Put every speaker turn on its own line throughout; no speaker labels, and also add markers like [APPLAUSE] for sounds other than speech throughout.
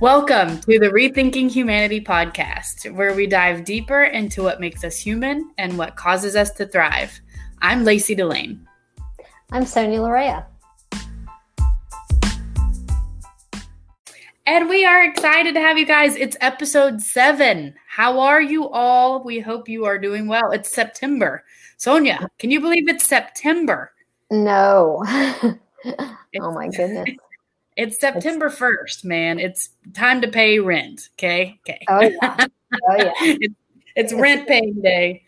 Welcome to the Rethinking Humanity podcast, where we dive deeper into what makes us human and what causes us to thrive. I'm Lacey Delane.
I'm Sonia Lorea.
And we are excited to have you guys. It's episode seven. How are you all? We hope you are doing well. It's September. Sonia, can you believe it's September?
No. [LAUGHS] oh my goodness.
It's September 1st, man. It's time to pay rent. Okay. Okay.
Oh, yeah. [LAUGHS] Oh, yeah.
it's, it's rent paying day.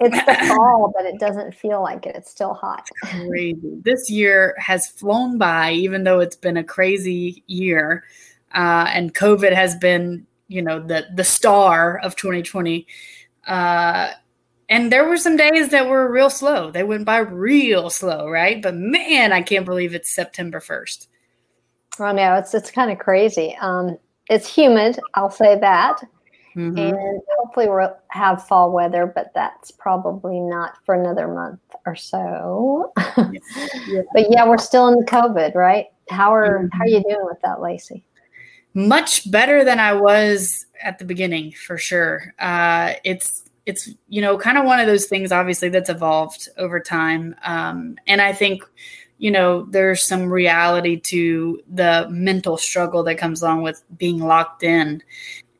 It's the [LAUGHS] fall, but it doesn't feel like it. It's still hot.
Crazy. This year has flown by, even though it's been a crazy year. Uh, and COVID has been, you know, the the star of 2020. Uh, and there were some days that were real slow. They went by real slow, right? But man, I can't believe it's September 1st.
No, it's it's kind of crazy. Um, it's humid, I'll say that. Mm-hmm. And hopefully we'll have fall weather, but that's probably not for another month or so. yeah. [LAUGHS] But yeah, we're still in the COVID, right? How are mm-hmm. how are you doing with that, Lacey?
Much better than I was at the beginning, for sure. Uh, it's it's you know kind of one of those things, obviously, that's evolved over time, um, and I think you know, there's some reality to the mental struggle that comes along with being locked in.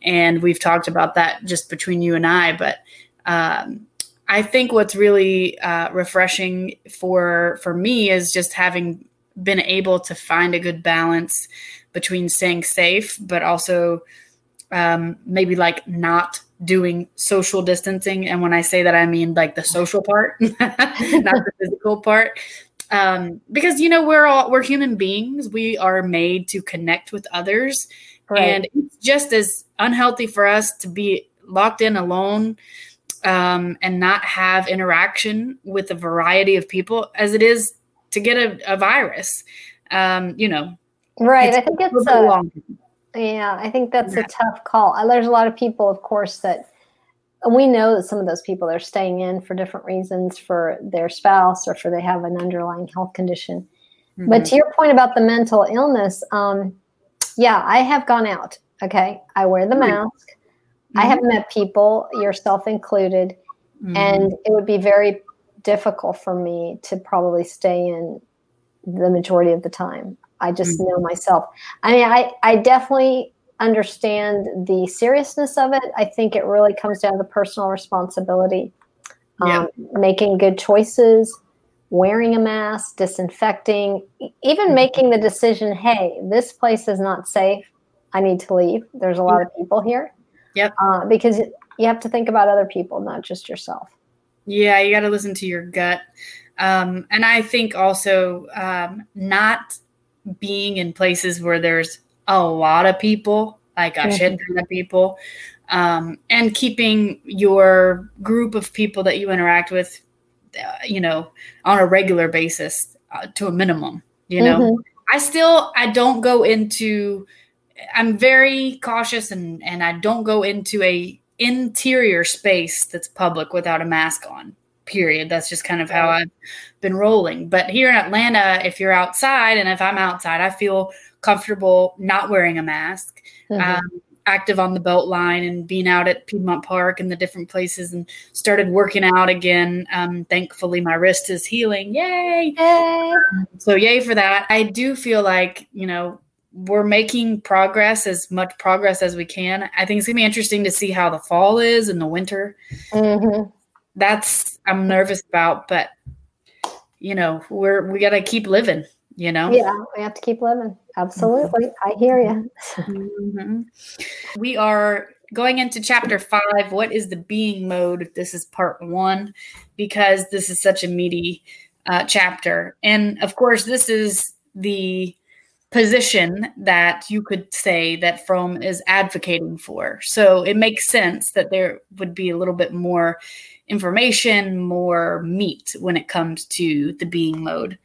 And we've talked about that just between you and I. But um, I think what's really uh, refreshing for for me is just having been able to find a good balance between staying safe, but also um, maybe like not doing social distancing. And when I say that, I mean like the social part, [LAUGHS] not the physical part um, because you know we're all we're human beings. We are made to connect with others. Right. and it's just as unhealthy for us to be locked in alone um, and not have interaction with a variety of people as it is to get a, a virus. Um, you know
right. i think it's a, yeah i think that's yeah. a tough call. There's a lot of people of course that we know that some of those people are staying in for different reasons for their spouse or for they have an underlying health condition. Mm-hmm. But to your point about the mental illness, um, yeah, I have gone out. Okay. I wear the mask. Mm-hmm. I have met people, yourself included, mm-hmm. and it would be very difficult for me to probably stay in the majority of the time. I just mm-hmm. know myself. I mean, I, I definitely understand the seriousness of it. I think it really comes down to personal responsibility, um, making good choices, wearing a mask, disinfecting, even mm-hmm. making the decision hey, this place is not safe. I need to leave. There's a lot of people here.
Yep.
Uh, because you have to think about other people, not just yourself.
Yeah, you got to listen to your gut. Um, and I think also um, not being in places where there's a lot of people, like a shit ton of people, um, and keeping your group of people that you interact with, uh, you know, on a regular basis uh, to a minimum. You know, mm-hmm. I still I don't go into. I'm very cautious and and I don't go into a interior space that's public without a mask on period. That's just kind of how I've been rolling. But here in Atlanta, if you're outside and if I'm outside, I feel comfortable not wearing a mask, mm-hmm. um, active on the BeltLine and being out at Piedmont Park and the different places and started working out again. Um, thankfully, my wrist is healing. Yay! Yay! So, yay for that. I do feel like, you know, we're making progress as much progress as we can. I think it's gonna be interesting to see how the fall is and the winter. Mm-hmm. That's I'm nervous about, but you know, we're we gotta keep living. You know,
yeah, we have to keep living. Absolutely. Mm-hmm. I hear you.
mm-hmm. We are going into chapter five. What is the being mode? This is part one because this is such a meaty uh, chapter. And of course, this is the position that you could say that Fromm is advocating for. So it makes sense that there would be a little bit more information, more meat when it comes to the being mode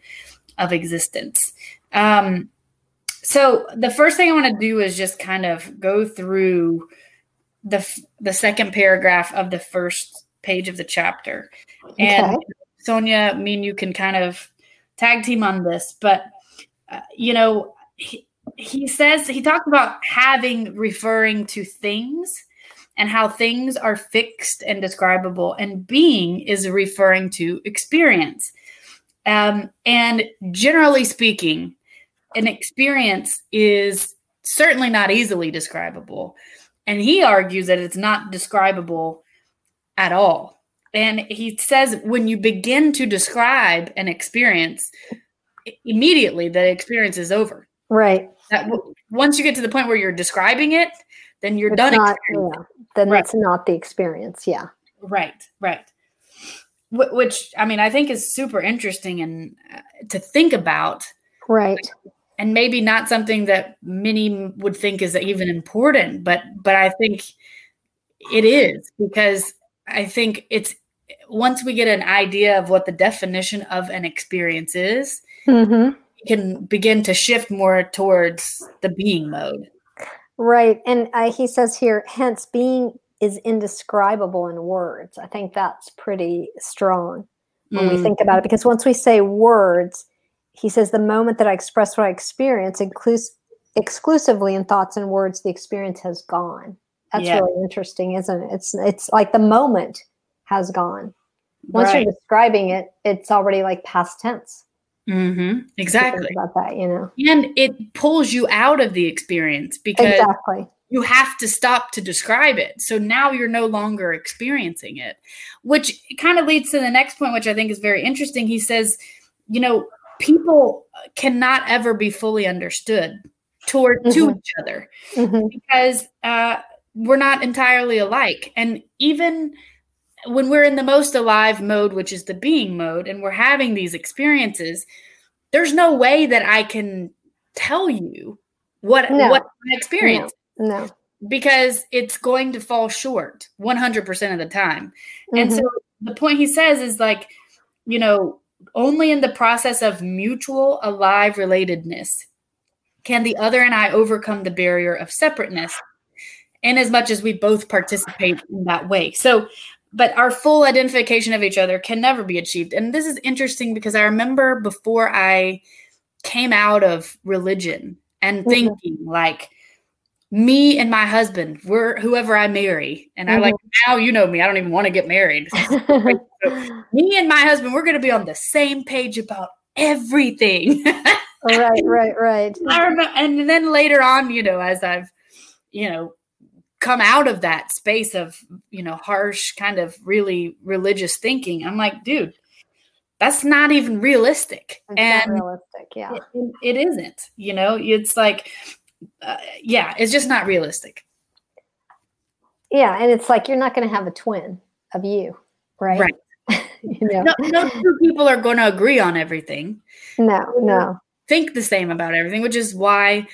of existence. Um, so the first thing I want to do is just kind of go through the the second paragraph of the first page of the chapter. And. Sonia, me and you can kind of tag team on this, but uh, you know, he, he says he talks about having referring to things and how things are fixed and describable, and being is referring to experience. Um, and generally speaking, an experience is certainly not easily describable. And he argues that it's not describable at all. And he says when you begin to describe an experience, immediately the experience is over.
Right.
That once you get to the point where you're describing it, then you're it's done.
Not, yeah. Then right. that's not the experience. Yeah.
Right. Right. Which I mean, I think is super interesting and uh, to think about.
Right.
And maybe not something that many would think is even important, but but I think it is because I think it's once we get an idea of what the definition of an experience is, mm-hmm. we can begin to shift more towards the being mode.
Right. And uh, he says here, hence, being is indescribable in words. I think that's pretty strong when mm. we think about it because once we say words, he says the moment that I express what I experience, inclus- exclusively in thoughts and words, the experience has gone. That's yeah. really interesting, isn't it? It's it's like the moment has gone. Once right. you're describing it, it's already like past tense.
Mm-hmm. Exactly.
About that, you know.
And it pulls you out of the experience because exactly. You have to stop to describe it. So now you're no longer experiencing it, which kind of leads to the next point, which I think is very interesting. He says, you know, people cannot ever be fully understood toward mm-hmm. to each other mm-hmm. because uh, we're not entirely alike. And even when we're in the most alive mode, which is the being mode, and we're having these experiences, there's no way that I can tell you what no. what my experience.
No. No.
Because it's going to fall short 100% of the time. Mm-hmm. And so mm-hmm. the point he says is like, you know, only in the process of mutual alive relatedness can the other and I overcome the barrier of separateness in as much as we both participate in that way. So but our full identification of each other can never be achieved. And this is interesting because I remember before I came out of religion and mm-hmm. thinking mm-hmm. like me and my husband, we're whoever I marry. And mm-hmm. I like mm-hmm. now you know me, I don't even want to get married. [LAUGHS] me and my husband, we're gonna be on the same page about everything.
right, [LAUGHS] right, right.
I remember, and then later on, you know, as I've, you know, come out of that space of you know harsh kind of really religious thinking i'm like dude that's not even realistic
it's and realistic yeah
it, it isn't you know it's like uh, yeah it's just not realistic
yeah and it's like you're not going to have a twin of you right
right [LAUGHS] you know no, no two people are going to agree on everything
no no
think the same about everything which is why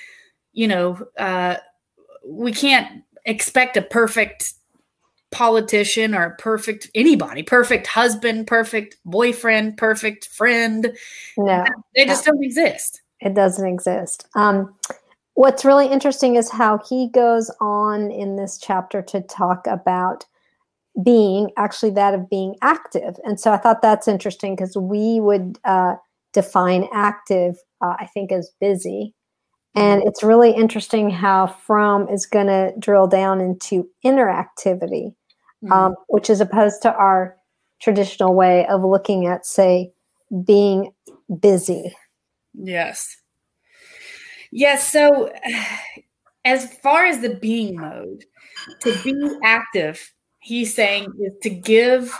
you know uh we can't expect a perfect politician or a perfect anybody, perfect husband, perfect boyfriend, perfect friend.
No,
they just no. don't exist.
It doesn't exist. Um, what's really interesting is how he goes on in this chapter to talk about being actually that of being active. And so I thought that's interesting because we would uh, define active, uh, I think, as busy. And it's really interesting how Fromm is going to drill down into interactivity, mm-hmm. um, which is opposed to our traditional way of looking at, say, being busy.
Yes. Yes. So, as far as the being mode, to be active, he's saying is to give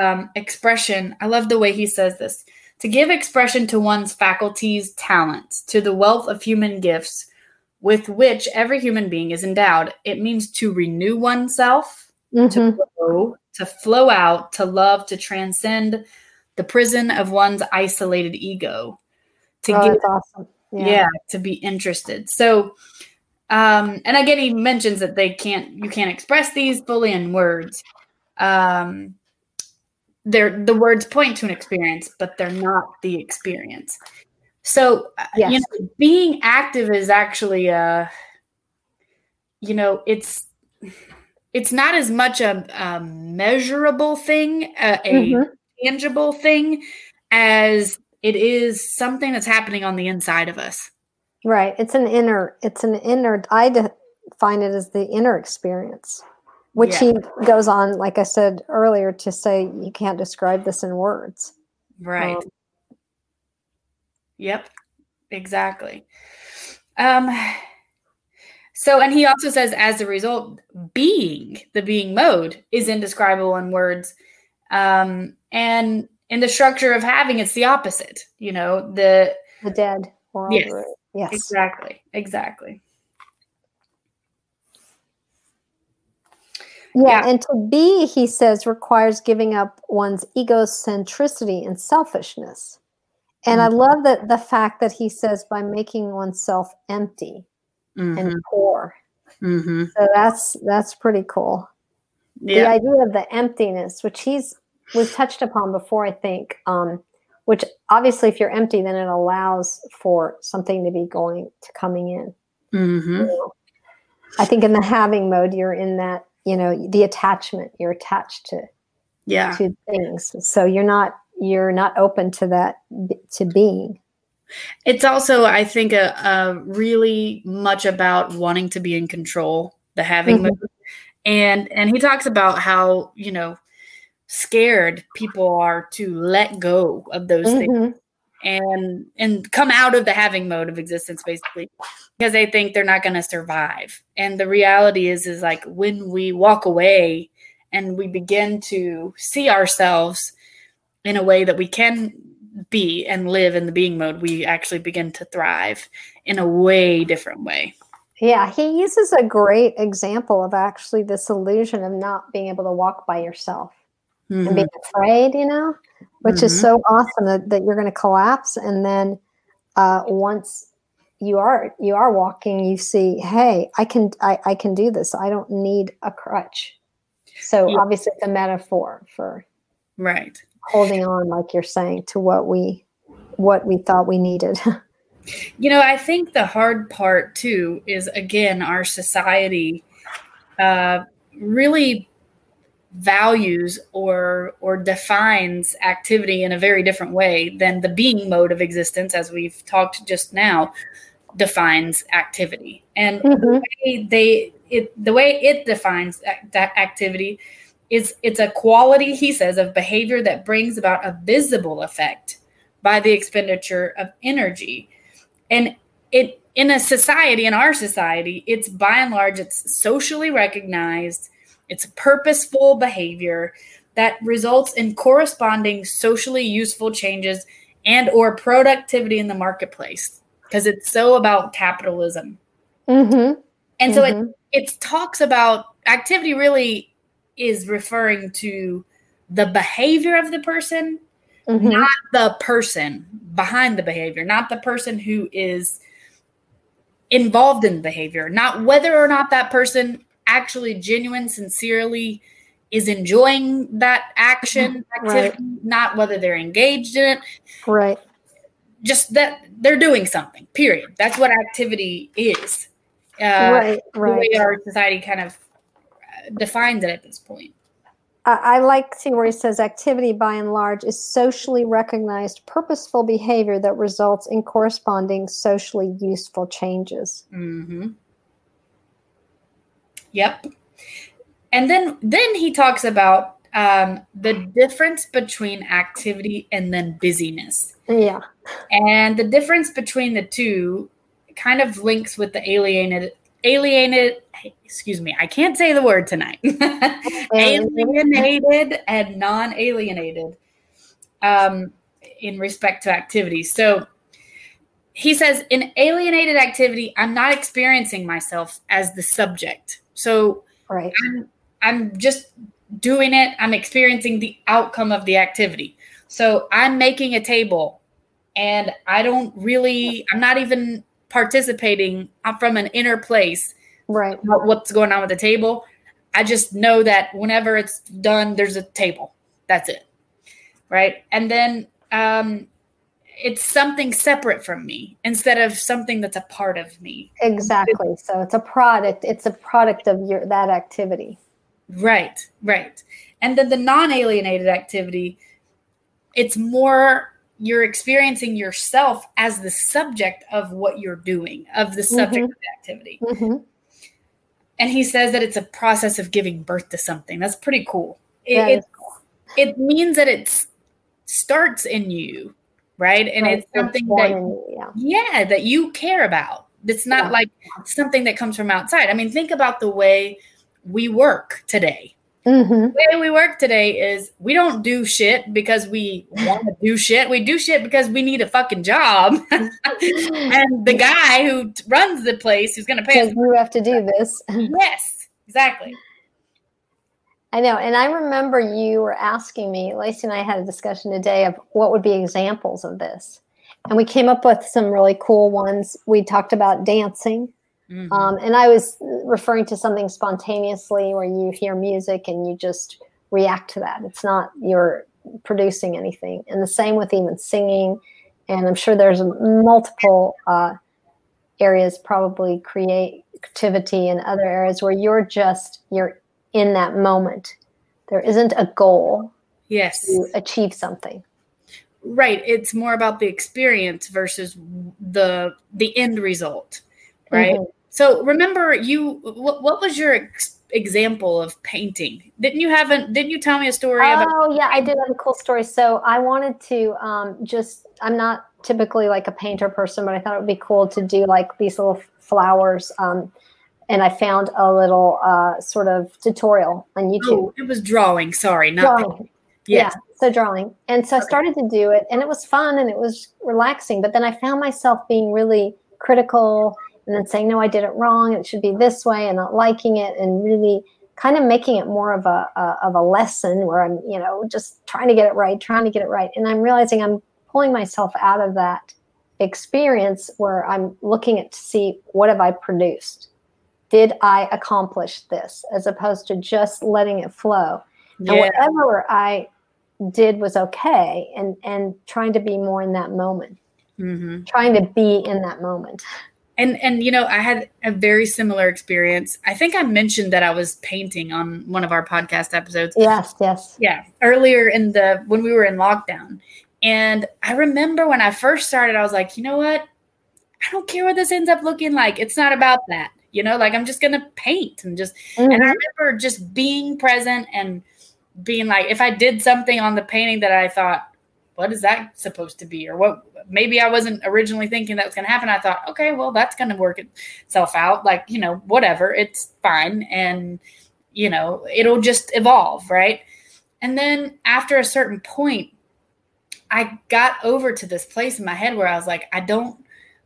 um, expression. I love the way he says this to give expression to one's faculties, talents, to the wealth of human gifts with which every human being is endowed. It means to renew oneself, mm-hmm. to grow, to flow out, to love, to transcend the prison of one's isolated ego.
To oh, give, awesome.
Yeah. yeah, to be interested. So, um, and again, he mentions that they can't, you can't express these fully in words. Um, they're the words point to an experience, but they're not the experience. So, yes. Uh, you know, being active is actually a, you know, it's it's not as much a, a measurable thing, a, a mm-hmm. tangible thing, as it is something that's happening on the inside of us.
Right. It's an inner, it's an inner, I define it as the inner experience, which yeah. he goes on, like I said earlier, to say you can't describe this in words.
Right. Um, yep. Exactly. Um, so, and he also says, as a result, being the being mode is indescribable in words. Um, and in the structure of having, it's the opposite. You know, the
the dead
world. Yes, yes, exactly, exactly.
Yeah, yeah, and to be, he says, requires giving up one's egocentricity and selfishness. And mm-hmm. I love that the fact that he says by making oneself empty mm-hmm. and poor. Mm-hmm. So that's that's pretty cool. Yeah. The idea of the emptiness, which he's was touched upon before, I think. Um, which obviously, if you're empty, then it allows for something to be going to coming in. Mm-hmm. You know? I think in the having mode, you're in that you know the attachment. You're attached to
yeah
to things, so you're not you're not open to that to being.
It's also, I think, a, a, really much about wanting to be in control, the having mm-hmm. and and he talks about how you know scared people are to let go of those mm-hmm. things and and come out of the having mode of existence basically because they think they're not going to survive and the reality is is like when we walk away and we begin to see ourselves in a way that we can be and live in the being mode, we actually begin to thrive in a way different way.
Yeah, he uses a great example of actually this illusion of not being able to walk by yourself mm-hmm. and being afraid, you know, which mm-hmm. is so awesome that, that you're going to collapse. And then uh, once you are you are walking, you see, hey, I can I, I can do this. I don't need a crutch. So yeah. obviously it's a metaphor for
right
holding on like you're saying to what we what we thought we needed [LAUGHS]
you know i think the hard part too is again our society uh, really values or or defines activity in a very different way than the being mode of existence as we've talked just now defines activity and mm-hmm. the way they it the way it defines that activity is it's a quality he says of behavior that brings about a visible effect by the expenditure of energy and it in a society in our society it's by and large it's socially recognized it's purposeful behavior that results in corresponding socially useful changes and or productivity in the marketplace because it's so about capitalism mm-hmm. and so mm-hmm. it, it talks about activity really is referring to the behavior of the person, mm-hmm. not the person behind the behavior, not the person who is involved in behavior, not whether or not that person actually genuine, sincerely is enjoying that action activity, right. not whether they're engaged in it.
Right.
Just that they're doing something, period. That's what activity is. Uh, right, right. The way our society kind of defines it at this point.
I like see where he says activity by and large is socially recognized purposeful behavior that results in corresponding socially useful changes.
Mm-hmm. Yep. And then then he talks about um, the difference between activity and then busyness.
Yeah.
And the difference between the two kind of links with the alienated alienated excuse me i can't say the word tonight [LAUGHS] alienated and non-alienated um, in respect to activity so he says in alienated activity i'm not experiencing myself as the subject so
right.
I'm, I'm just doing it. I'm experiencing the outcome of the activity. So i'm making a table and i don't really i'm not even participating I'm from an inner place
right.
what's going on with the table. I just know that whenever it's done there's a table. That's it. Right? And then um it's something separate from me instead of something that's a part of me
exactly so it's a product it's a product of your that activity
right right and then the non-alienated activity it's more you're experiencing yourself as the subject of what you're doing, of the subject mm-hmm. of the activity. Mm-hmm. And he says that it's a process of giving birth to something. That's pretty cool. It, it, cool. it means that it starts in you, right? And right. it's something that, you, yeah. yeah, that you care about. It's not yeah. like something that comes from outside. I mean, think about the way we work today Mm-hmm. The way we work today is we don't do shit because we want to do shit. We do shit because we need a fucking job. [LAUGHS] and the guy who runs the place who's going to pay us.
You have to do this.
yes, exactly.
I know. And I remember you were asking me, Lacey and I had a discussion today of what would be examples of this. And we came up with some really cool ones. We talked about dancing. Mm-hmm. Um, and I was referring to something spontaneously where you hear music and you just react to that. It's not you're producing anything. And the same with even singing. And I'm sure there's multiple uh, areas, probably creativity and other areas where you're just you're in that moment. There isn't a goal.
Yes.
To achieve something.
Right. It's more about the experience versus the the end result. Right. Mm-hmm. So remember, you what, what was your ex- example of painting? Didn't you have a? Didn't you tell me a story?
Oh yeah, I did have a cool story. So I wanted to um, just. I'm not typically like a painter person, but I thought it would be cool to do like these little flowers. Um, and I found a little uh, sort of tutorial on YouTube. Oh,
it was drawing. Sorry, not
drawing. Yes. Yeah, so drawing. And so I started to do it, and it was fun and it was relaxing. But then I found myself being really critical and then saying no i did it wrong it should be this way and not liking it and really kind of making it more of a, a, of a lesson where i'm you know just trying to get it right trying to get it right and i'm realizing i'm pulling myself out of that experience where i'm looking at to see what have i produced did i accomplish this as opposed to just letting it flow? Yeah. and whatever i did was okay and and trying to be more in that moment. Mm-hmm. trying to be in that moment.
And and you know i had a very similar experience. I think i mentioned that i was painting on one of our podcast episodes.
Yes yes.
Yeah earlier in the when we were in lockdown. And i remember when i first started i was like you know what? I don't care what this ends up looking like. It's not about that you know like i'm just gonna paint and just mm-hmm. and i mm-hmm. remember just being present and being like if i did something on the painting that i thought what is that supposed to be? Or what maybe i wasn't originally thinking that was going to happen. I thought okay well that's going to work itself out. Like you know whatever it's fine. And you know it'll just evolve right? And then after a certain point i got over to this place in my head where i was like i don't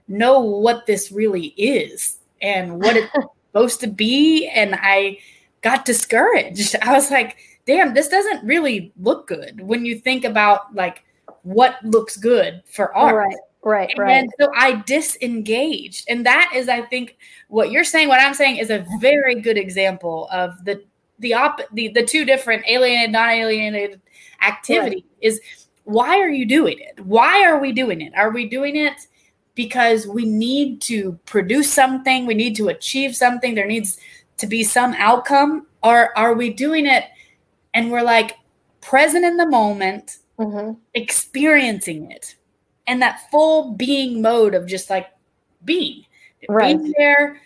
know what this really is and what it's [LAUGHS] supposed to be and i got discouraged [LAUGHS] i was like damn this doesn't really look good when you think about like what looks good for art.
Right. Right,
and
right.
so I disengaged. And that is, I think, what you're saying, what I'm saying is a very good example of the the op the, the two different alienated, non-alienated activity right. is why are you doing it? Why are we doing it? Are we doing it because we need to produce something, we need to achieve something, there needs to be some outcome? Or are we doing it and we're like present in the moment? mm-hmm. experiencing it and that full being mode of just like being, right. being there,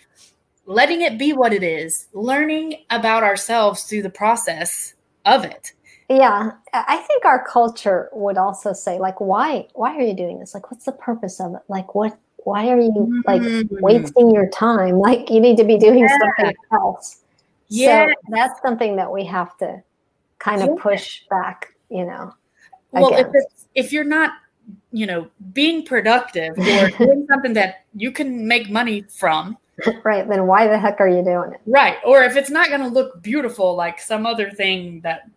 letting it be what it is, learning about ourselves through the process of it.
Yeah, I think our culture would also say like, why, why are you doing this? Like, what's the purpose of it? Like, what, why are you like mm-hmm. wasting your time? [LAUGHS] Like, you need to be doing yeah. something else. Yeah, so that's something that we have to kind of push back. You know
well if it's if you're not you know being productive or [LAUGHS] doing something that you can make money from
right then why the heck are you doing it
right or if it's not going to look beautiful like some other thing that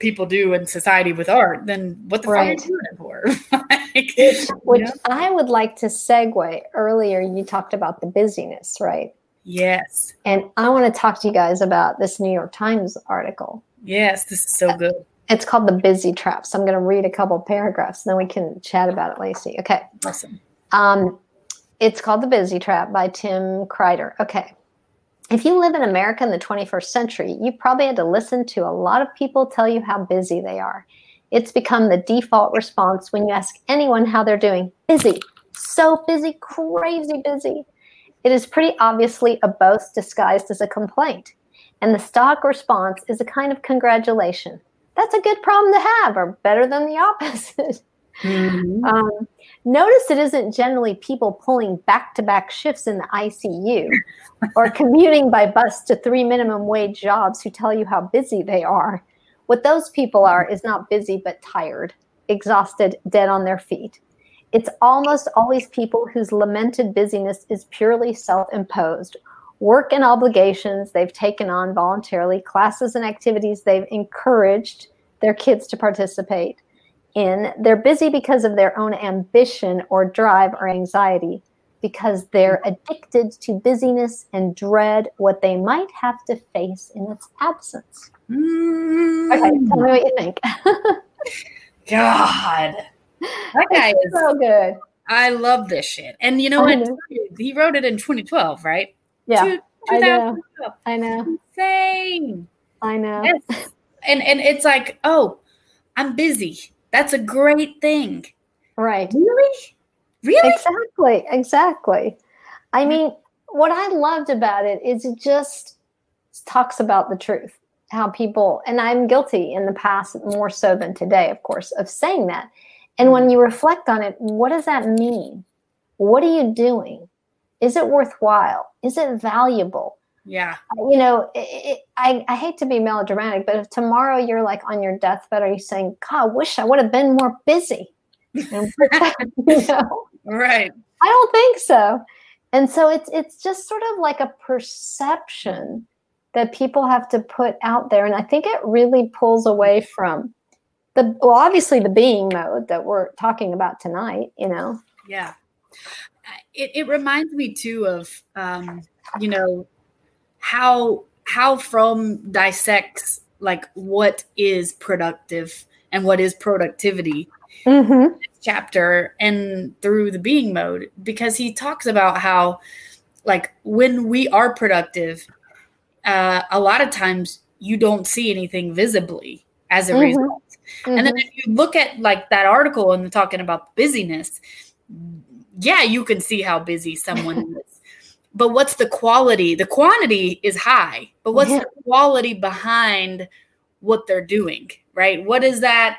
people do in society with art then what the right. fuck are you doing it for [LAUGHS]
like, which, which know? i would like to segue earlier you talked about the busyness right
yes
and i want to talk to you guys about this new york times article
yes this is so good
it's called the busy trap. So I'm going to read a couple paragraphs, and then we can chat about it, Lacey. Okay.
Awesome.
Um, it's called The Busy Trap by Tim Kreider. Okay. If you live in America in the 21st century, you probably had to listen to a lot of people tell you how busy they are. It's become the default response when you ask anyone how they're doing. Busy. So busy, crazy busy. It is pretty obviously a boast disguised as a complaint. And the stock response is a kind of congratulation. That's a good problem to have, or better than the opposite. Mm-hmm. [LAUGHS] Um, notice it isn't generally people pulling back to back shifts in the ICU or [LAUGHS] commuting by bus to three minimum wage jobs who tell you how busy they are. What those people are is not busy but tired, exhausted, dead on their feet. It's almost always people whose lamented busyness is purely self imposed. Work and obligations they've taken on voluntarily, classes and activities they've encouraged their kids to participate in. They're busy because of their own ambition or drive or anxiety, because they're addicted to busyness and dread what they might have to face in its absence. Mm. Okay, tell me what you think.
God. [LAUGHS] That guy is
so good.
I love this shit. And you know what? He wrote it in 2012, right?
Yeah. Two, I know. I know.
Insane.
I know.
Yes. And and it's like, oh, I'm busy. That's a great thing.
Right.
Really? Really?
Exactly. Exactly. I mean, what I loved about it is it just talks about the truth. How people, and I'm guilty in the past more so than today, of course, of saying that. And when mm-hmm. you reflect on it, what does that mean? What are you doing? Is it worthwhile? Is it valuable?
Yeah.
You know, it, it, I, I hate to be melodramatic, but if tomorrow you're like on your deathbed, are you saying, God, I wish I would have been more busy? [LAUGHS] [LAUGHS] you
know? Right.
I don't think so. And so it's it's just sort of like a perception that people have to put out there. And I think it really pulls away from the well obviously the being mode that we're talking about tonight you know
yeah it, it reminds me too of um you know how how Fromm dissects like what is productive and what is productivity mm-hmm. chapter and through the being mode because he talks about how like when we are productive uh, a lot of times you don't see anything visibly as a mm-hmm. result Mm-hmm. And then mm-hmm. if you look at like that article and talking about busyness, yeah, you can see how busy someone [LAUGHS] is. But what's the quality? The quantity is high, but what's yeah. the quality behind what they're doing? Right? What is that?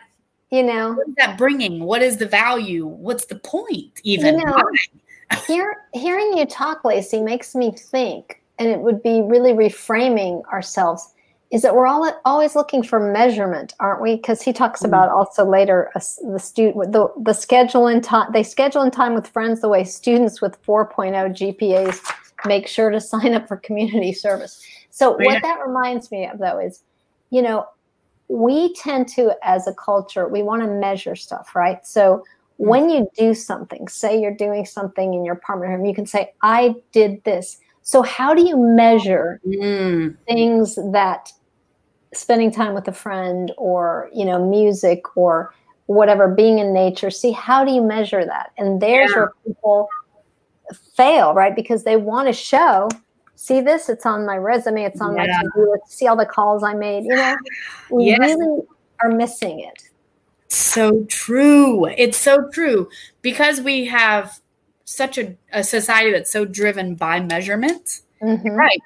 You know,
what is that bringing? What is the value? What's the point? Even
you know, [LAUGHS] hear, hearing you talk, Lacey, makes me think, and it would be really reframing ourselves is that we're all always looking for measurement, aren't we? Because he talks about mm-hmm. also later uh, the student the the schedule in time they schedule in time with friends the way students with 4.0 GPAs make sure to [LAUGHS] sign up for community service. So yeah. what that reminds me of though is, you know, we tend to as a culture we want to measure stuff, right? So mm-hmm. when you do something, say you're doing something in your apartment home, you can say, I did this. So how do you measure mm. things that spending time with a friend or you know music or whatever being in nature see how do you measure that and there's yeah. where people fail right? Because they want to show see this? It's on my resume. It's on yeah. my to-do list. See all the calls i made. You know [LAUGHS] we yes. really are missing it.
So true. It's so true. Because we have such a, a society that's so driven by measurement mm-hmm. right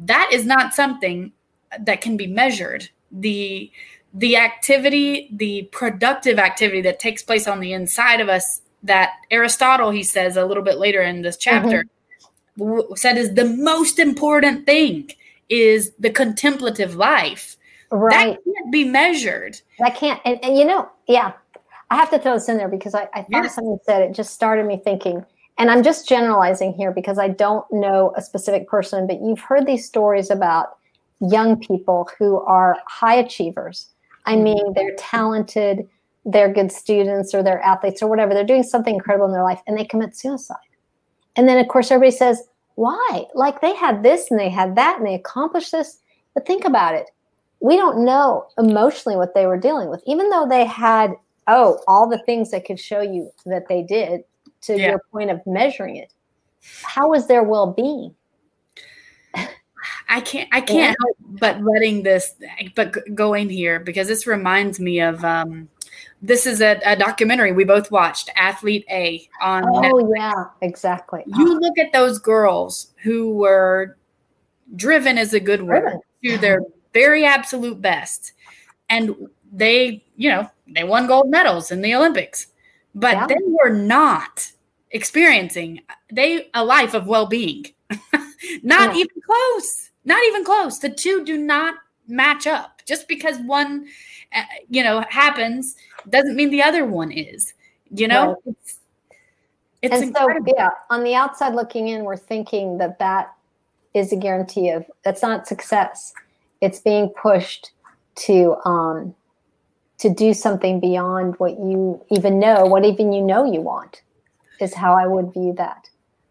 that is not something that can be measured. The the activity the productive activity that takes place on the inside of us that aristotle he says a little bit later in this chapter mm-hmm. w- said is the most important thing is the contemplative life
right
that can't be measured
that can't and, and you know yeah i have to throw this in there because i, I thought yes. something said it just started me thinking and i'm just generalizing here because i don't know a specific person but you've heard these stories about young people who are high achievers. I mm-hmm. mean, they're talented, they're good students, or they're athletes, or whatever. They're doing something incredible in their life, and they commit suicide. And then, of course, everybody says, Why? Like they had this and they had that and they accomplished this. But think about it. We don't know emotionally what they were dealing with, even though they had, oh, all the things that could show you that they did to yeah. your point of measuring it. How was their well being?
I can't I can't help but letting this but going here because this reminds me of um this is a, a, documentary we both watched, Athlete A on.
Oh Netflix. yeah, exactly.
You look at those girls who were driven is a good word to their very absolute best, and they, you know, they won gold medals in the Olympics, but yeah. they were not experiencing they a life of well-being. [LAUGHS] not yeah. even close. Not even close. The two do not match up. Just because one, uh, you know, happens doesn't mean the other one is. You know, right. it's,
it's and incredible. so yeah. On the outside looking in, we're thinking that that is a guarantee of that's not success. It's being pushed to um, to do something beyond what you even know, what even you know you want, is how I would view that.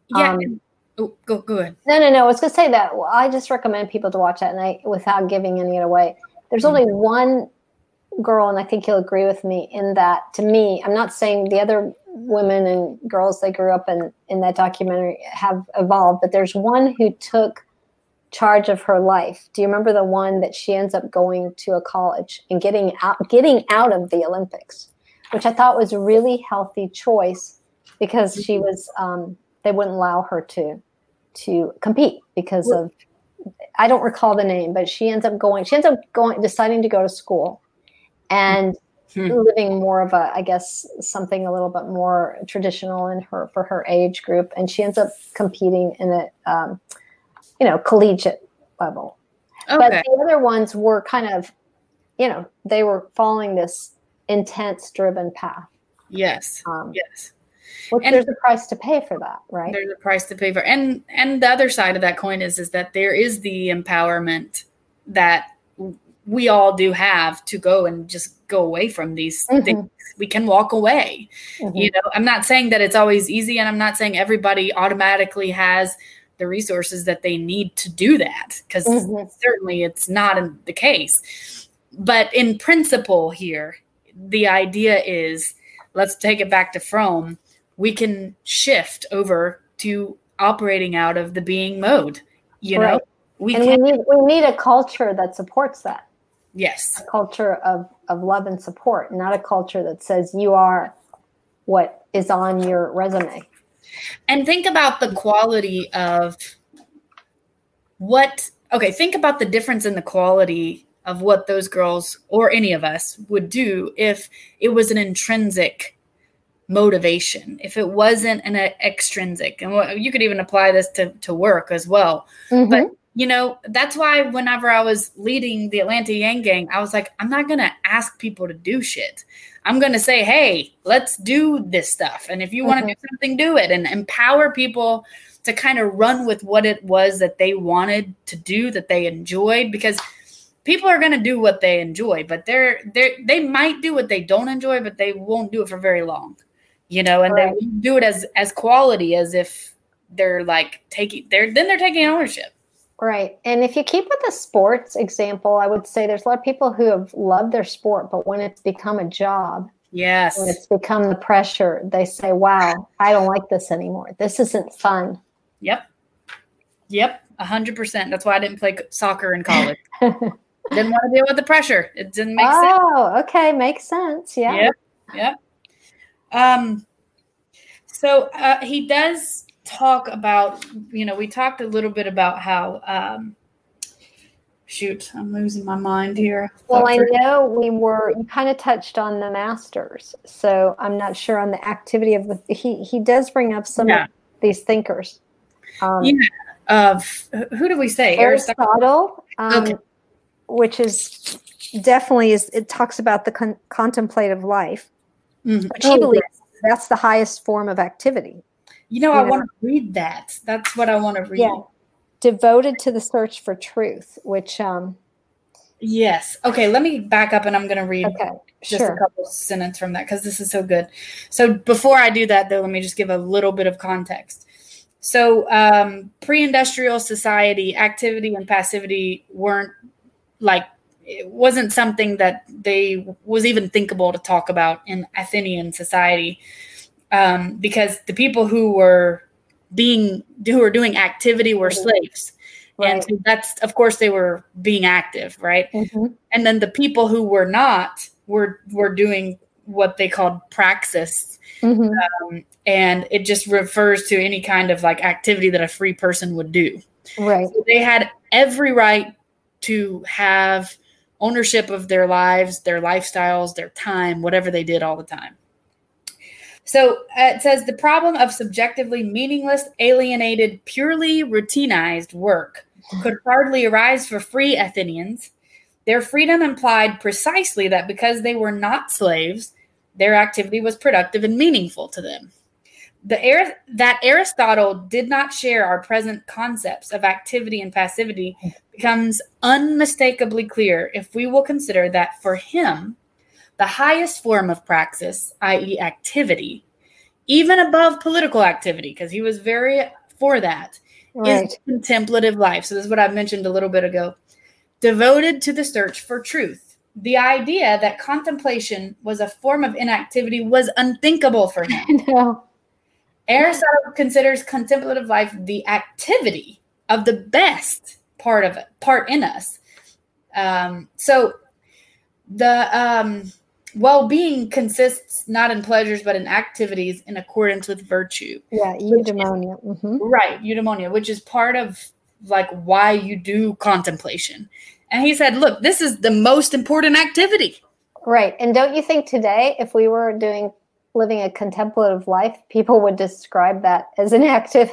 Yeah. Um, oh, go go ahead.
No, no, no. I was going to say that. Well, I just recommend people to watch that, night without giving any away. There's mm-hmm. only one girl, and I think you'll agree with me in that. To me, I'm not saying the other women and girls that grew up in in that documentary have evolved, but there's one who took charge of her life. Do you remember the one that she ends up going to a college and getting out getting out of the Olympics, which I thought was a really healthy choice because she mm-hmm. was um, they wouldn't allow her to to compete because of I don't recall the name, but she ends up going she ends up going deciding to go to school and hmm. living more of a I guess something a little bit more traditional in her for her age group and she ends up competing in a um, you know, collegiate level. Okay. But the other ones were kind of, you know, they were following this intense driven path.
Yes. Um, yes.
And there's a price to pay for that, right?
There's a price to pay for, and and the other side of that coin is is that there is the empowerment that we all do have to go and just go away from these mm-hmm. things. We can walk away. Mm-hmm. You know, I'm not saying that it's always easy, and I'm not saying everybody automatically has the resources that they need to do that because mm-hmm. certainly it's not the case but in principle here the idea is let's take it back to Fromm we can shift over to operating out of the being mode you right. know
we and can, we need we need a culture that supports that.
Yes.
A culture of of love and support not a culture that says you are what is on your resume.
And think about the quality of what, okay, think about the difference in the quality of what those girls or any of us would do if it was an intrinsic motivation, if it wasn't an extrinsic. And you could even apply this to, to work as well. Mm-hmm. But you know, that's why whenever I was leading the Atlanta Yang Gang, I was like, I'm not going to ask people to do shit. I'm going to say, hey, let's do this stuff. And if you mm-hmm. want to do something, do it and empower people to kind of run with what it was that they wanted to do, that they enjoyed, because people are going to do what they enjoy, but they're, they're, they might do what they don't enjoy, but they won't do it for very long, you know, and right. they do it as, as quality as if they're like taking, they're, then they're taking ownership.
Right. And if you keep with the sports example, I would say there's a lot of people who have loved their sport, but when it's become a job,
yes,
when it's become the pressure, they say, wow, I don't like this anymore. This isn't fun.
Yep. Yep. A hundred percent. That's why I didn't play soccer in college. [LAUGHS] didn't want to deal with the pressure. It didn't make oh, sense.
Oh, okay. Makes sense. Yeah.
Yep. Yep. Um, so uh, he does talk about, you know, we talked a little bit about how, um, shoot, I'm losing my mind here.
Well, I know we were, you kind of touched on the masters. So I'm not sure on the activity of the, he, he does bring up some yeah. of these thinkers.
Um, yeah. Of who do we say?
Aristotle, um, okay. which is definitely is, it talks about the con- contemplative life, mm-hmm. which he oh, believes yes. that's the highest form of activity.
You know, you I want to read that. That's what I want to read. Yeah.
Devoted to the search for truth, which um
Yes. Okay, let me back up and I'm going to read
okay,
just
sure.
a couple sentences from that because this is so good. So before I do that, though, let me just give a little bit of context. So um, pre-industrial society, activity and passivity weren't like it wasn't something that they was even thinkable to talk about in Athenian society um, because the people who were being who were doing activity were slaves. Right. And so that's of course they were being active, right? Mm-hmm. And then the people who were not were were doing what they called praxis. Mm-hmm. Um, and it just refers to any kind of like activity that a free person would do.
Right. So
they had every right to have ownership of their lives, their lifestyles, their time, whatever they did all the time. So uh, it says the problem of subjectively meaningless, alienated, purely routinized work could hardly arise for free Athenians. Their freedom implied precisely that because they were not slaves, their activity was productive and meaningful to them. The, that Aristotle did not share our present concepts of activity and passivity becomes unmistakably clear if we will consider that for him, the highest form of praxis, i.e., activity, even above political activity, because he was very for that, right. is contemplative life. So, this is what I mentioned a little bit ago devoted to the search for truth. The idea that contemplation was a form of inactivity was unthinkable for him. [LAUGHS]
No.
Aristotle considers contemplative life the activity of the best part of it, part in us. Um, so the um, well-being consists not in pleasures but in activities in accordance with virtue.
Yeah, eudaimonia. Mm-hmm.
Right, eudaimonia, which is part of like why you do contemplation. And he said, "Look, this is the most important activity."
Right. And don't you think today if we were doing living a contemplative life, people would describe that as inactive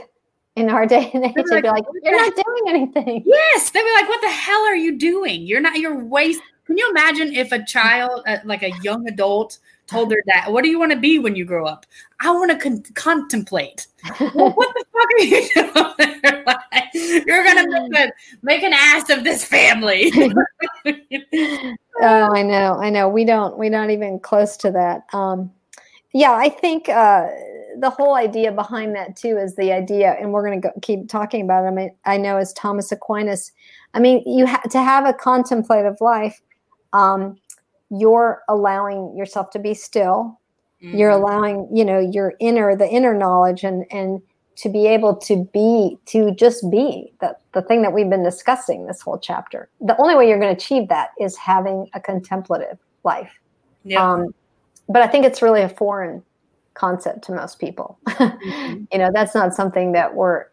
in our day and age. They'd like, be like, "You're not doing anything."
Yes, they'd be like, "What the hell are you doing? You're not. You're waste." Can you imagine if a child, uh, like a young adult, told their dad, "What do you want to be when you grow up?" I want to con- contemplate. well, what the fuck are you [LAUGHS] doing? [LAUGHS] like, you're gonna make, [LAUGHS] a, make an ass of this family.
oh, I know, I know. We don't. We're not even close to that. Um, yeah, I think uh, the whole idea behind that too is the idea, and we're going to keep talking about it. I mean, I know as Thomas Aquinas. I mean, you have to have a contemplative life. Um, you're allowing yourself to be still. Mm-hmm. You're allowing, you know, your inner, the inner knowledge, and and to be able to be, to just be the the thing that we've been discussing this whole chapter. The only way you're going to achieve that is having a contemplative life. Yeah. Um, but I think it's really a foreign concept to most people. [LAUGHS] Mm-hmm. you know, that's not something that we're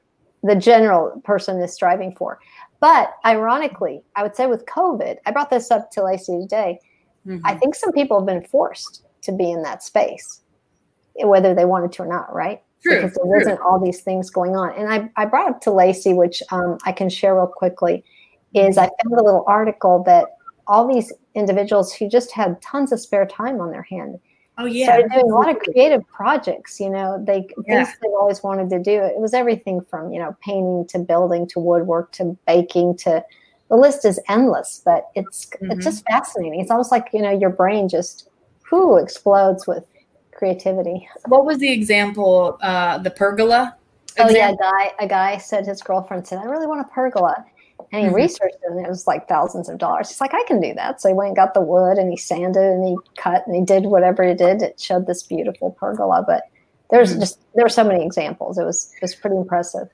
the general person is striving for. But ironically, I would say with COVID, I brought this up to Lacey today. Mm-hmm. I think some people have been forced to be in that space, whether they wanted to or not, right?
True,
because there wasn't all these things going on. And I, I brought up to Lacey, which um, I can share real quickly, is I found a little article that all these individuals who just had tons of spare time on their hand.
Oh yeah,
started doing a lot of creative projects. You know, they yeah. things they've always wanted to do. It was everything from you know painting to building to woodwork to baking to the list is endless. But it's mm-hmm. it's just fascinating. It's almost like you know your brain just who explodes with creativity. [LAUGHS]
What was the example? Uh, the pergola.
Oh yeah, a guy a guy said his girlfriend said, "I really want a pergola," And he mm-hmm. researched it and it was like thousands of dollars. He's like, I can do that. So he went and got the wood and he sanded and he cut and he did whatever he did. It showed this beautiful pergola. But there's mm-hmm. just there were so many examples. It was it was pretty impressive.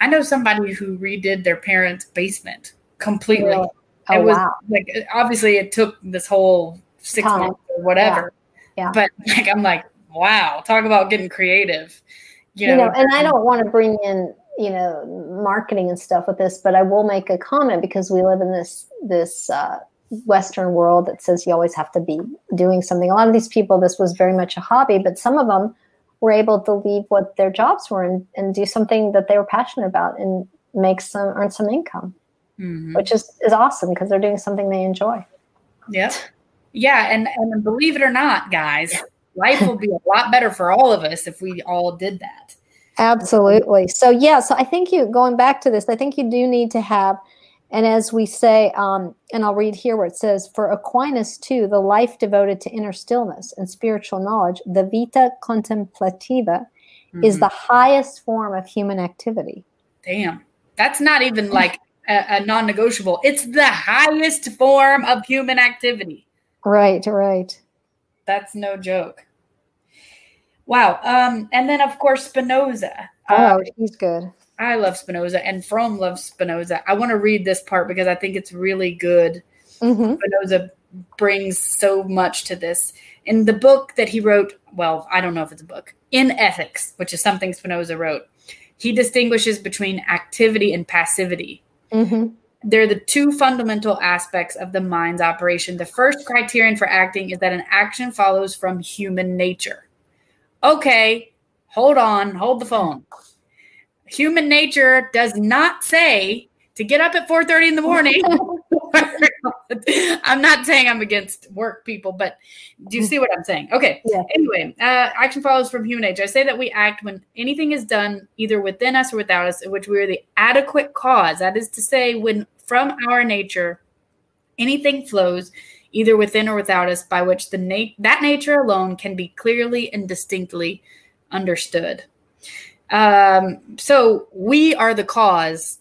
I know somebody who redid their parents' basement completely. Really?
Oh,
it was
wow.
like obviously it took this whole six Time. months or whatever.
Yeah. yeah.
But like I'm like, wow, talk about getting creative.
You know, you know and I don't want to bring in you know marketing and stuff with this but i will make a comment because we live in this this uh, western world that says you always have to be doing something. A lot of these people this was very much a hobby but some of them were able to leave what their jobs were and, and do something that they were passionate about and make some earn some income mm-hmm. which is is awesome because they're doing something they enjoy.
Yeah yeah and and believe it or not guys life will be a lot better for all of us if we all did that
Absolutely. So yeah, so I think you going back to this, I think you do need to have, and as we say, um, and I'll read here where it says, for Aquinas too, the life devoted to inner stillness and spiritual knowledge, the vita contemplativa, mm-hmm. is the highest form of human activity.
Damn, that's not even like a, a non-negotiable. It's the highest form of human activity.
Right. Right.
That's no joke. Wow. Um, and then of course Spinoza.
Oh, uh, he's good.
I love Spinoza, and Fromm loves Spinoza. I want to read this part because I think it's really good. Mm-hmm. Spinoza brings so much to this. In the book that he wrote, well, I don't know if it's a book, In Ethics, which is something Spinoza wrote, he distinguishes between activity and passivity. Mm-hmm. They're the two fundamental aspects of the mind's operation. The first criterion for acting is that an action follows from human nature. Okay, hold on, hold the phone. Human nature does not say to get up at 4:30 in the morning [LAUGHS] I'm not saying I'm against work people, but do you see what I'm saying? Okay. Yeah. Anyway, uh, action follows from human age. I say that we act when anything is done either within us or without us, in which we are the adequate cause. That is to say, when from our nature anything flows either within or without us, by which the na- that nature alone can be clearly and distinctly understood. Um, so we are the cause.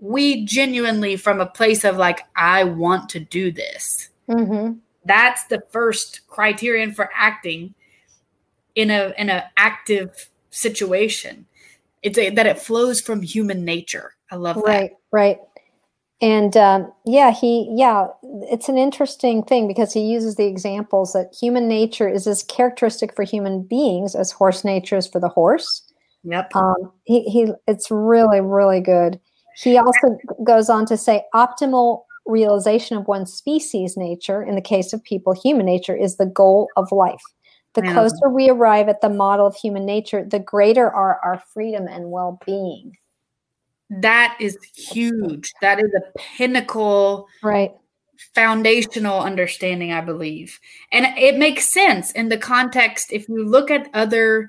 We genuinely from a place of like i want to do this. Mm-hmm. that's the first criterion for acting in a in a active situation. It's a, that it flows from human nature. I love that.
Right right and um, yeah he yeah it's an interesting thing because he uses the examples that human nature is as characteristic for human beings as horse nature is for the horse
yep
um, he, he it's really really good he also goes on to say optimal realization of one species nature, in the case of people, human nature, is the goal of life. The closer we arrive at the model of human nature, the greater are our freedom and well being.
That is huge. That is a pinnacle.
Right
foundational understanding, I believe. And it makes sense in the context if you look at other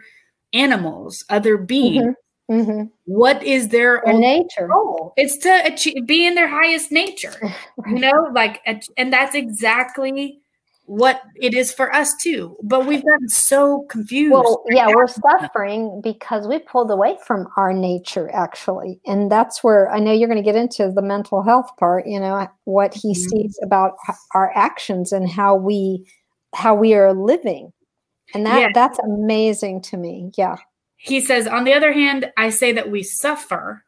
animals, other beings, mm-hmm. Mm-hmm. What is their,
their nature?
Goal? It's to achieve, be in their highest nature, [LAUGHS] you know, like, and that's exactly what it is for us too. But we've gotten so confused.
Well, yeah, we're suffering because we pulled away from our nature, actually. And that's where I know you're going to get into the mental health part, you know, what he mm-hmm. sees about our actions and how we how we are living. And that yeah. that's amazing to me. Yeah.
He says, on the other hand, I say that we suffer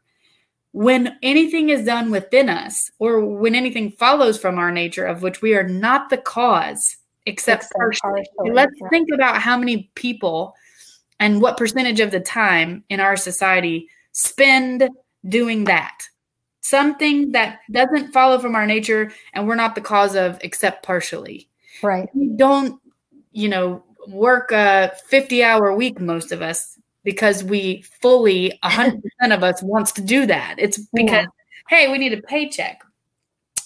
when anything is done within us or when anything follows from our nature of which we are not the cause except, except partially. partially. Let's yeah. think about how many people and what percentage of the time in our society spend doing that. Something that doesn't follow from our nature and we're not the cause of except partially.
Right.
We don't, you know, work a 50 hour week, most of us because we fully 100% [LAUGHS] of us wants to do that. It's because, yeah. hey, we need a paycheck.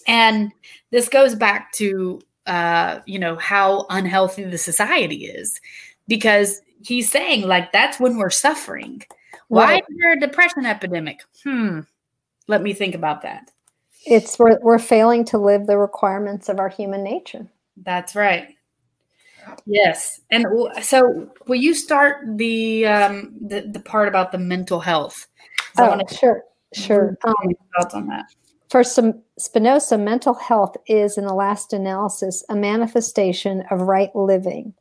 And this goes back to, uh, you know, how unhealthy the society is because he's saying, like, that's when we're suffering. Why is there a depression epidemic? Hmm. Let me think about that.
It's we're, we're failing to live the requirements of our human nature.
That's right. Yes, and so will you start the um, the, the part about the mental health?
Oh, to- sure, sure. Um,
thoughts on that?
For some Spinoza, mental health is, in the last analysis, a manifestation of right living.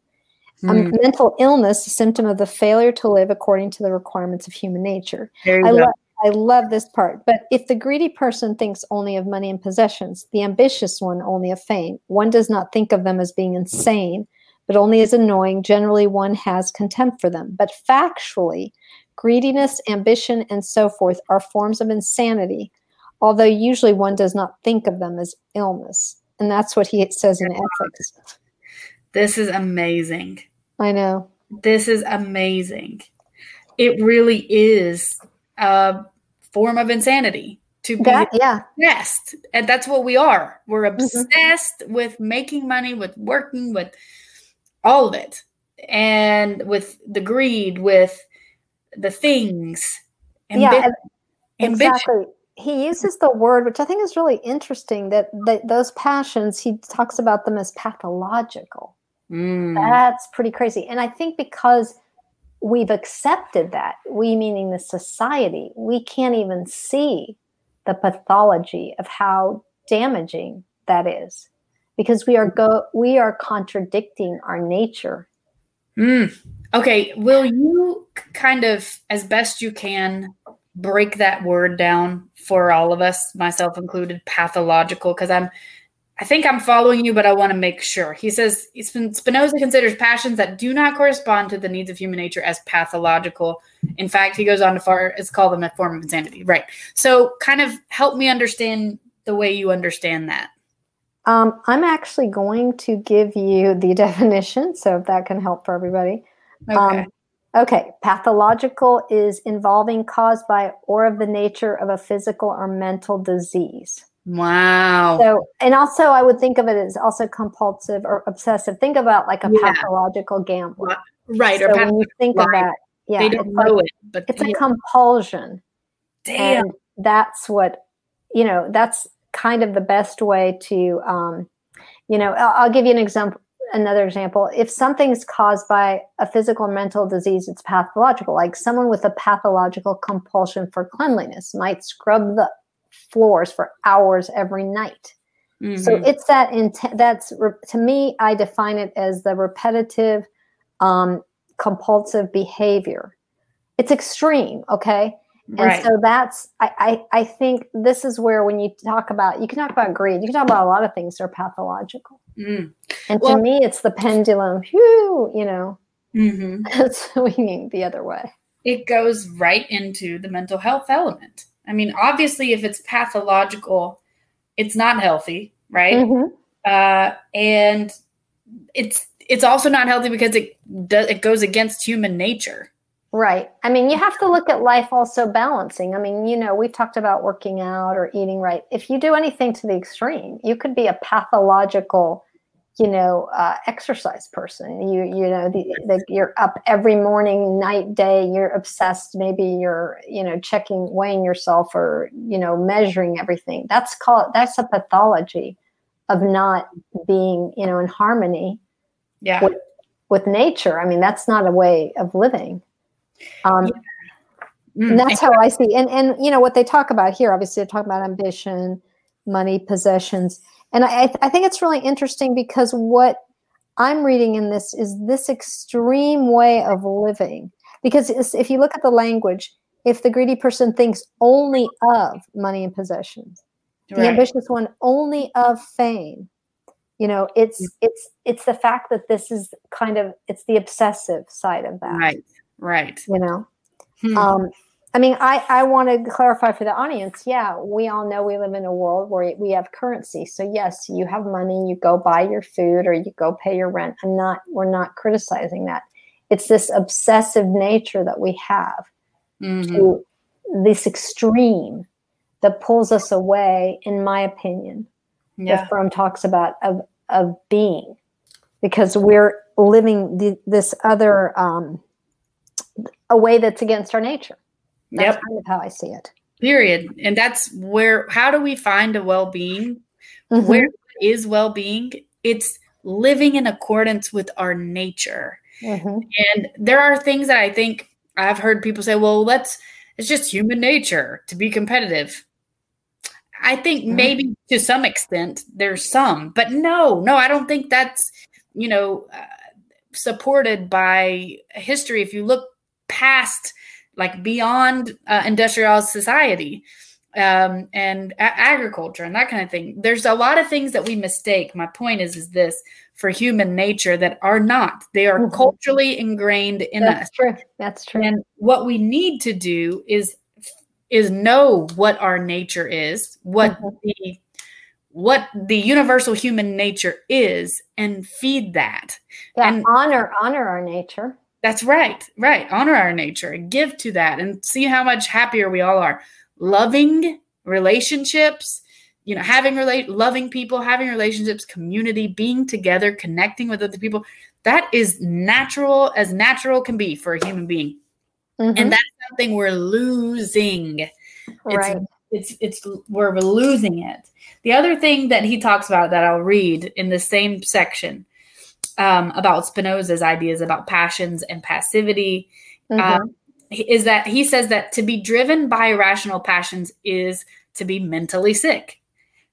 Mm. A mental illness, a symptom of the failure to live according to the requirements of human nature. I, lo- I love this part. But if the greedy person thinks only of money and possessions, the ambitious one only of fame, one does not think of them as being insane, but only as annoying. Generally, one has contempt for them. But factually, greediness, ambition, and so forth are forms of insanity, although usually one does not think of them as illness. And that's what he says in ethics.
This is amazing.
I know.
This is amazing. It really is a form of insanity to be that,
yeah.
obsessed. And that's what we are. We're mm-hmm. obsessed mm-hmm. with making money, with working, with all of it. And with the greed with the things.
Yeah exactly. He uses the word which i think is really interesting that, that those passions he talks about them as pathological. Mm. that's pretty crazy. And i think because we've accepted that we meaning the society we can't even see the pathology of how damaging that is because we are go we are contradicting our nature.
Mm. Okay, will you kind of as best you can break that word down for all of us, myself included, pathological because I'm I think I'm following you, but I want to make sure. He says Spinoza considers passions that do not correspond to the needs of human nature as pathological. In fact, he goes on to far it's called them a form of insanity. Right. So, kind of help me understand the way you understand that.
Um, I'm actually going to give you the [LAUGHS] definition, so if that can help for everybody. Okay. Um, okay. Pathological is involving caused by or of the nature of a physical or mental disease.
Wow.
So, and also, I would think of it as also compulsive or obsessive. Think about like a yeah. pathological gambler.
Right.
So or when you think of that, yeah,
they don't know like, it,
but it's a compulsion.
Damn.
And that's what, you know, that's kind of the best way to, um, you know, I'll, I'll give you an example. Another example, if something's caused by a physical or mental disease, it's pathological. Like someone with a pathological compulsion for cleanliness might scrub the floors for hours every night. Mm-hmm. So it's that intent. That's to me, I define it as the repetitive, um, compulsive behavior. It's extreme, okay? And right. so that's I, I I think this is where when you talk about you can talk about greed, you can talk about a lot of things that are pathological. Mm. And well, to me, it's the pendulum. Whew, you know, mm-hmm. [LAUGHS] swinging the other way.
It goes right into the mental health element. I mean, obviously, if it's pathological, it's not healthy, right? Mm-hmm. Uh, and it's it's also not healthy because it does it goes against human nature.
Right. I mean, you have to look at life also balancing. I mean, you know, we've talked about working out or eating right. If you do anything to the extreme, you could be a pathological you know, uh, exercise person. You you know, the, the, you're up every morning, night, day. You're obsessed. Maybe you're you know checking, weighing yourself, or you know, measuring everything. That's called that's a pathology of not being you know in harmony.
Yeah.
With, with nature. I mean, that's not a way of living. Um, yeah. Mm, and that's how I see. And and you know what they talk about here. Obviously, they talk about ambition, money, possessions and I, th- I think it's really interesting because what I'm reading in this is this extreme way of living. Because if you look at the language, if the greedy person thinks only of money and possessions, right. the ambitious one only of fame, you know, it's it's it's the fact that this is kind of it's the obsessive side of that.
Right. Right.
You know. Hmm. Um, I mean, I, I want to clarify for the audience. Yeah, we all know we live in a world where we have currency. So yes, you have money, you go buy your food or you go pay your rent. I'm not, we're not criticizing that. It's this obsessive nature that we have mm-hmm. to this extreme that pulls us away, in my opinion. Yeah. That Fromm talks about of of being, because we're living the, this other um, a way that's against our nature. That's yep. kind of how I see it.
Period. And that's where, how do we find a well being? Mm-hmm. Where is well being? It's living in accordance with our nature. Mm-hmm. And there are things that I think I've heard people say, well, let's, it's just human nature to be competitive. I think mm-hmm. maybe to some extent there's some, but no, no, I don't think that's, you know, uh, supported by history. If you look past like beyond uh, industrial society um, and a- agriculture and that kind of thing. There's a lot of things that we mistake. My point is, is this for human nature that are not. They are mm-hmm. culturally ingrained in
That's
us.
True. That's true.
And what we need to do is is know what our nature is, what mm-hmm. the what the universal human nature is, and feed that.
Yeah,
and
honor honor our nature.
That's right. Right. Honor our nature and give to that and see how much happier we all are. Loving relationships, you know, having relate loving people, having relationships, community, being together, connecting with other people. That is natural as natural can be for a human being. Mm-hmm. And that's something we're losing.
Right.
It's, it's it's we're losing it. The other thing that he talks about that I'll read in the same section um, about Spinoza's ideas about passions and passivity mm-hmm. um, is that he says that to be driven by irrational passions is to be mentally sick.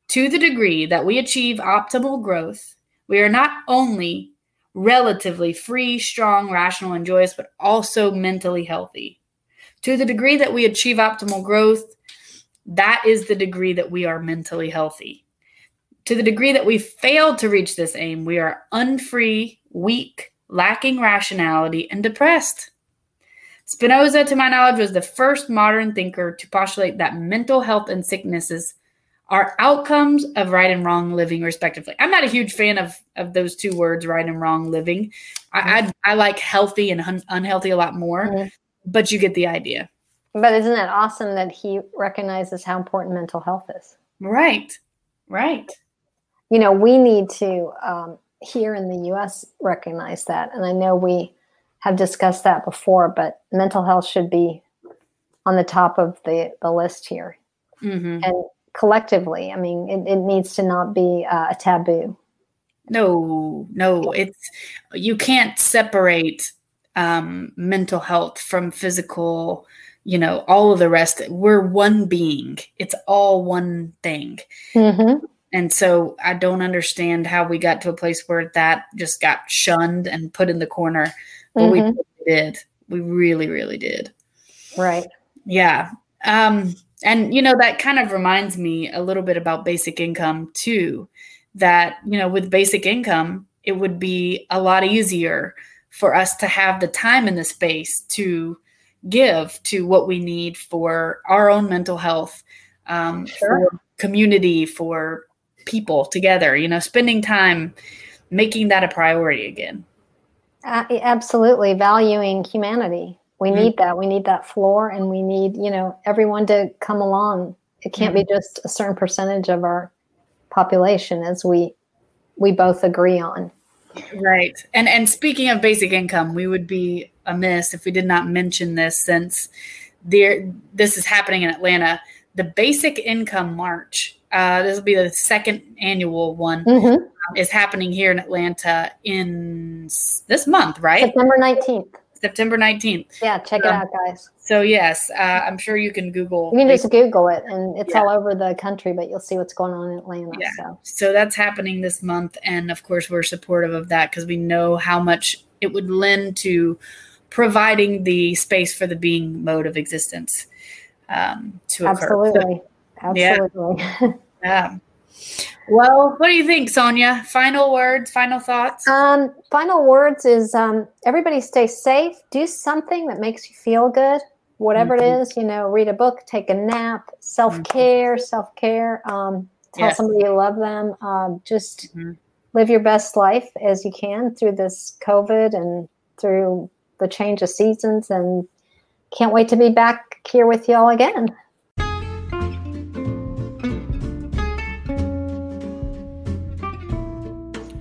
To the degree that we achieve optimal growth, we are not only relatively free, strong, rational, and joyous, but also mentally healthy. To the degree that we achieve optimal growth, that is the degree that we are mentally healthy To the degree that we fail to reach this aim, we are unfree, weak, lacking rationality, and depressed. Spinoza, to my knowledge, was the first modern thinker to postulate that mental health and sicknesses are outcomes of right and wrong living, respectively. I'm not a huge fan of of those two words, right and wrong living. I mm-hmm. I, I, like healthy and un- unhealthy a lot more, mm-hmm. but you get the idea.
But isn't that awesome that he recognizes how important mental health is?
Right, right.
You know, we need to um, here in the U.S. recognize that, and I know we have discussed that before, but mental health should be on the top of the, the list here. Mm-hmm. And collectively, I mean, it, it needs to not be uh, a taboo.
No, no, it's you can't separate um, mental health from physical, you know, all of the rest. We're one being, it's all one thing. Mm-hmm. And so I don't understand how we got to a place where that just got shunned and put in the corner but mm-hmm. we did. We really, really did.
Right.
Yeah. Um, and you know that kind of reminds me a little bit about basic income too. That you know, with basic income, it would be a lot easier for us to have the time and the space to give to what we need for our own mental health, um, sure. for community, for people together. You know, spending time making that a priority again.
Uh, absolutely valuing humanity. We mm-hmm. need that. We need that floor, and we need you know everyone to come along. It can't mm-hmm. be just a certain percentage of our population, as we we both agree on.
Right. And and speaking of basic income, we would be amiss if we did not mention this since there this is happening in Atlanta. The basic income march. Uh, this will be the second annual one. Mm-hmm is happening here in Atlanta in this month, right?
September 19th.
September 19th.
Yeah, check um, it out, guys.
So, yes, uh, I'm sure you can Google.
You can just Google it, and it's yeah. all over the country, but you'll see what's going on in Atlanta. Yeah. So.
so, that's happening this month. And of course, we're supportive of that because we know how much it would lend to providing the space for the being mode of existence um, to
Absolutely.
occur. Absolutely. Yeah. [LAUGHS] yeah. Well, what do you think, Sonia? Final words, final thoughts?
Um, final words is um, everybody stay safe. Do something that makes you feel good, whatever mm-hmm. it is. You know, read a book, take a nap, self care, mm-hmm. self care. Um, tell yes. somebody you love them. Um, just mm-hmm. live your best life as you can through this COVID and through the change of seasons. And can't wait to be back here with y'all again.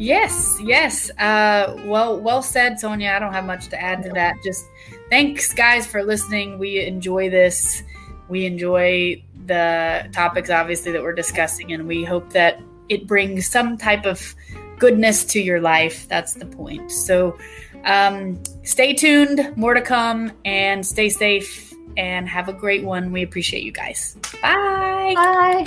Yes, yes. Uh, well, well said, Sonia. I don't have much to add to that. Just thanks, guys, for listening. We enjoy this. We enjoy the topics, obviously, that we're discussing, and we hope that it brings some type of goodness to your life. That's the point. So, um, stay tuned. More to come, and stay safe. And have a great one. We appreciate you guys. Bye.
Bye.